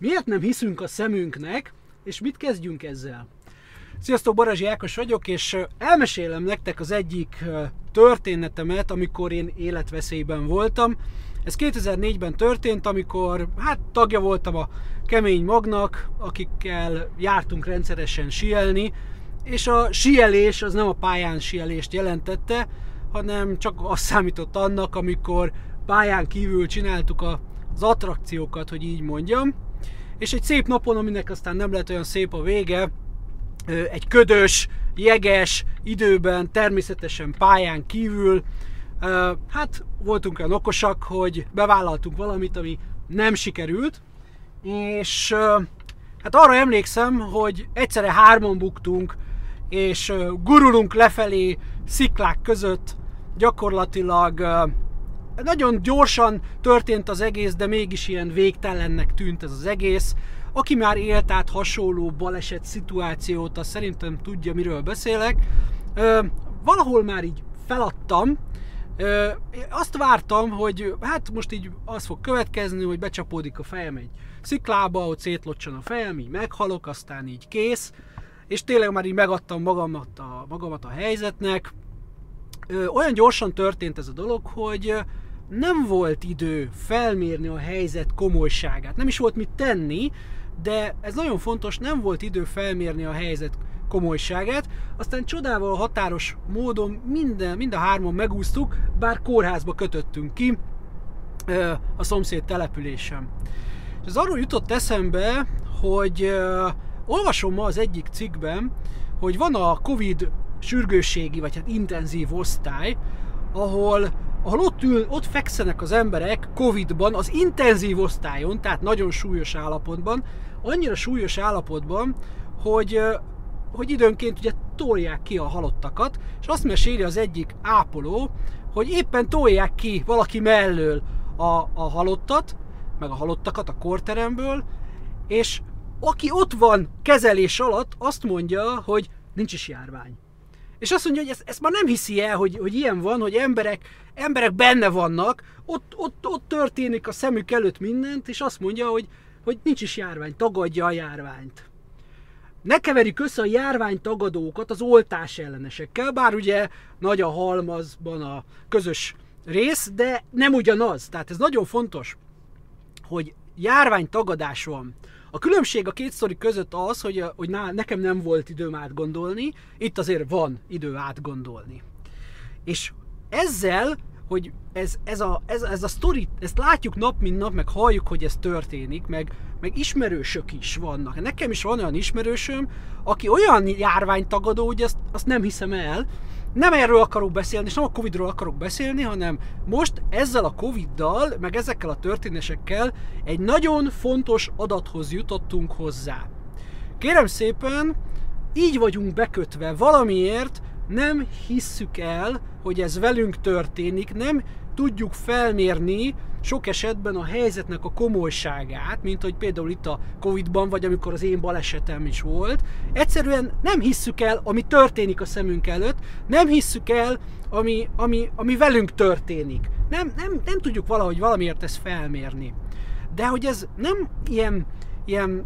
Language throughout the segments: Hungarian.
Miért nem hiszünk a szemünknek, és mit kezdjünk ezzel? Sziasztok, Barazsi Ákos vagyok, és elmesélem nektek az egyik történetemet, amikor én életveszélyben voltam. Ez 2004-ben történt, amikor hát tagja voltam a Kemény Magnak, akikkel jártunk rendszeresen sielni, és a sielés az nem a pályán sielést jelentette, hanem csak az számított annak, amikor pályán kívül csináltuk az attrakciókat, hogy így mondjam. És egy szép napon, aminek aztán nem lett olyan szép a vége, egy ködös, jeges időben, természetesen pályán kívül, hát voltunk olyan okosak, hogy bevállaltunk valamit, ami nem sikerült, és hát arra emlékszem, hogy egyszerre hárman buktunk, és gurulunk lefelé sziklák között, gyakorlatilag nagyon gyorsan történt az egész, de mégis ilyen végtelennek tűnt ez az egész. Aki már élt át hasonló baleset szituációt, az szerintem tudja, miről beszélek. Ö, valahol már így feladtam, Ö, azt vártam, hogy hát most így az fog következni, hogy becsapódik a fejem egy sziklába, hogy szétlocsan a fejem, így meghalok, aztán így kész. És tényleg már így megadtam magamat a, magamat a helyzetnek. Ö, olyan gyorsan történt ez a dolog, hogy nem volt idő felmérni a helyzet komolyságát. Nem is volt mit tenni, de ez nagyon fontos, nem volt idő felmérni a helyzet komolyságát. Aztán csodával határos módon minden, mind a hárman megúsztuk, bár kórházba kötöttünk ki a szomszéd településen. És ez arról jutott eszembe, hogy olvasom ma az egyik cikkben, hogy van a Covid sürgősségi, vagy hát intenzív osztály, ahol ahol ott, ül, ott fekszenek az emberek Covid-ban, az intenzív osztályon, tehát nagyon súlyos állapotban, annyira súlyos állapotban, hogy, hogy időnként ugye tolják ki a halottakat, és azt meséli az egyik ápoló, hogy éppen tolják ki valaki mellől a, a halottat, meg a halottakat a korteremből, és aki ott van kezelés alatt, azt mondja, hogy nincs is járvány. És azt mondja, hogy ezt, ezt már nem hiszi el, hogy, hogy ilyen van, hogy emberek, emberek benne vannak, ott, ott, ott történik a szemük előtt mindent, és azt mondja, hogy, hogy nincs is járvány, tagadja a járványt. Ne keverjük össze a járvány az oltás ellenesekkel, bár ugye nagy a halmazban a közös rész, de nem ugyanaz. Tehát ez nagyon fontos, hogy járvány tagadás van. A különbség a két sztori között az, hogy, hogy ná, nekem nem volt időm átgondolni, itt azért van idő átgondolni. És ezzel, hogy ez, ez, a, ez, ez a sztori, ezt látjuk nap mint nap, meg halljuk, hogy ez történik, meg, meg ismerősök is vannak. Nekem is van olyan ismerősöm, aki olyan járványtagadó, hogy azt, azt nem hiszem el, nem erről akarok beszélni, és nem a Covidról akarok beszélni, hanem most ezzel a Coviddal, meg ezekkel a történésekkel egy nagyon fontos adathoz jutottunk hozzá. Kérem szépen, így vagyunk bekötve valamiért, nem hisszük el, hogy ez velünk történik, nem tudjuk felmérni sok esetben a helyzetnek a komolyságát, mint hogy például itt a Covid-ban, vagy amikor az én balesetem is volt. Egyszerűen nem hisszük el, ami történik a szemünk előtt, nem hisszük el, ami, ami, ami velünk történik. Nem, nem, nem tudjuk valahogy valamiért ezt felmérni. De hogy ez nem ilyen, ilyen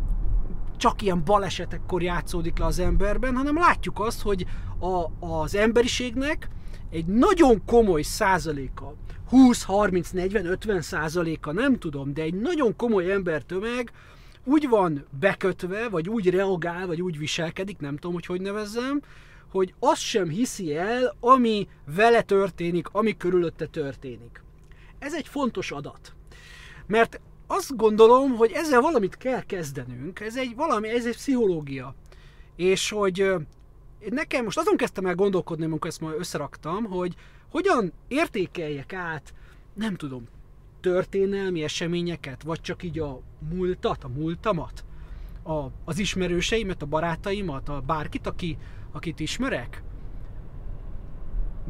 csak ilyen balesetekkor játszódik le az emberben, hanem látjuk azt, hogy a, az emberiségnek egy nagyon komoly százaléka, 20, 30, 40, 50 százaléka, nem tudom, de egy nagyon komoly embertömeg úgy van bekötve, vagy úgy reagál, vagy úgy viselkedik, nem tudom, hogy hogy nevezzem, hogy azt sem hiszi el, ami vele történik, ami körülötte történik. Ez egy fontos adat. Mert azt gondolom, hogy ezzel valamit kell kezdenünk, ez egy valami, ez egy pszichológia. És hogy nekem most azon kezdtem el gondolkodni, amikor ezt majd összeraktam, hogy hogyan értékeljek át, nem tudom, történelmi eseményeket, vagy csak így a múltat, a múltamat, a, az ismerőseimet, a barátaimat, a bárkit, aki, akit ismerek?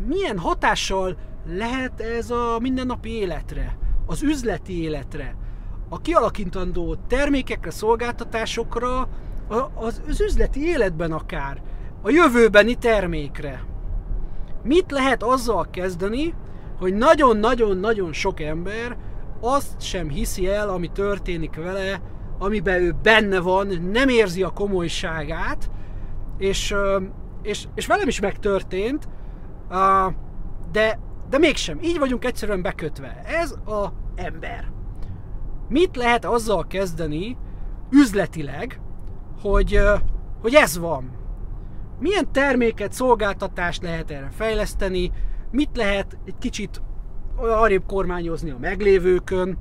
Milyen hatással lehet ez a mindennapi életre, az üzleti életre, a kialakítandó termékekre, szolgáltatásokra, az, üzleti életben akár, a jövőbeni termékre. Mit lehet azzal kezdeni, hogy nagyon-nagyon-nagyon sok ember azt sem hiszi el, ami történik vele amiben ő benne van, nem érzi a komolyságát, és, és, és velem is megtörtént, de, de mégsem, így vagyunk egyszerűen bekötve. Ez a ember. Mit lehet azzal kezdeni üzletileg, hogy, hogy ez van? Milyen terméket, szolgáltatást lehet erre fejleszteni, mit lehet egy kicsit arrébb kormányozni a meglévőkön,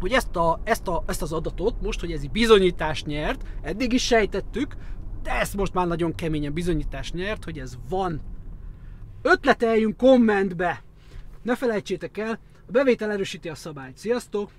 hogy ezt, a, ezt, a, ezt az adatot most, hogy ez bizonyítást nyert, eddig is sejtettük, de ezt most már nagyon keményen bizonyítást nyert, hogy ez van. Ötleteljünk kommentbe! Ne felejtsétek el, a bevétel erősíti a szabályt. Sziasztok!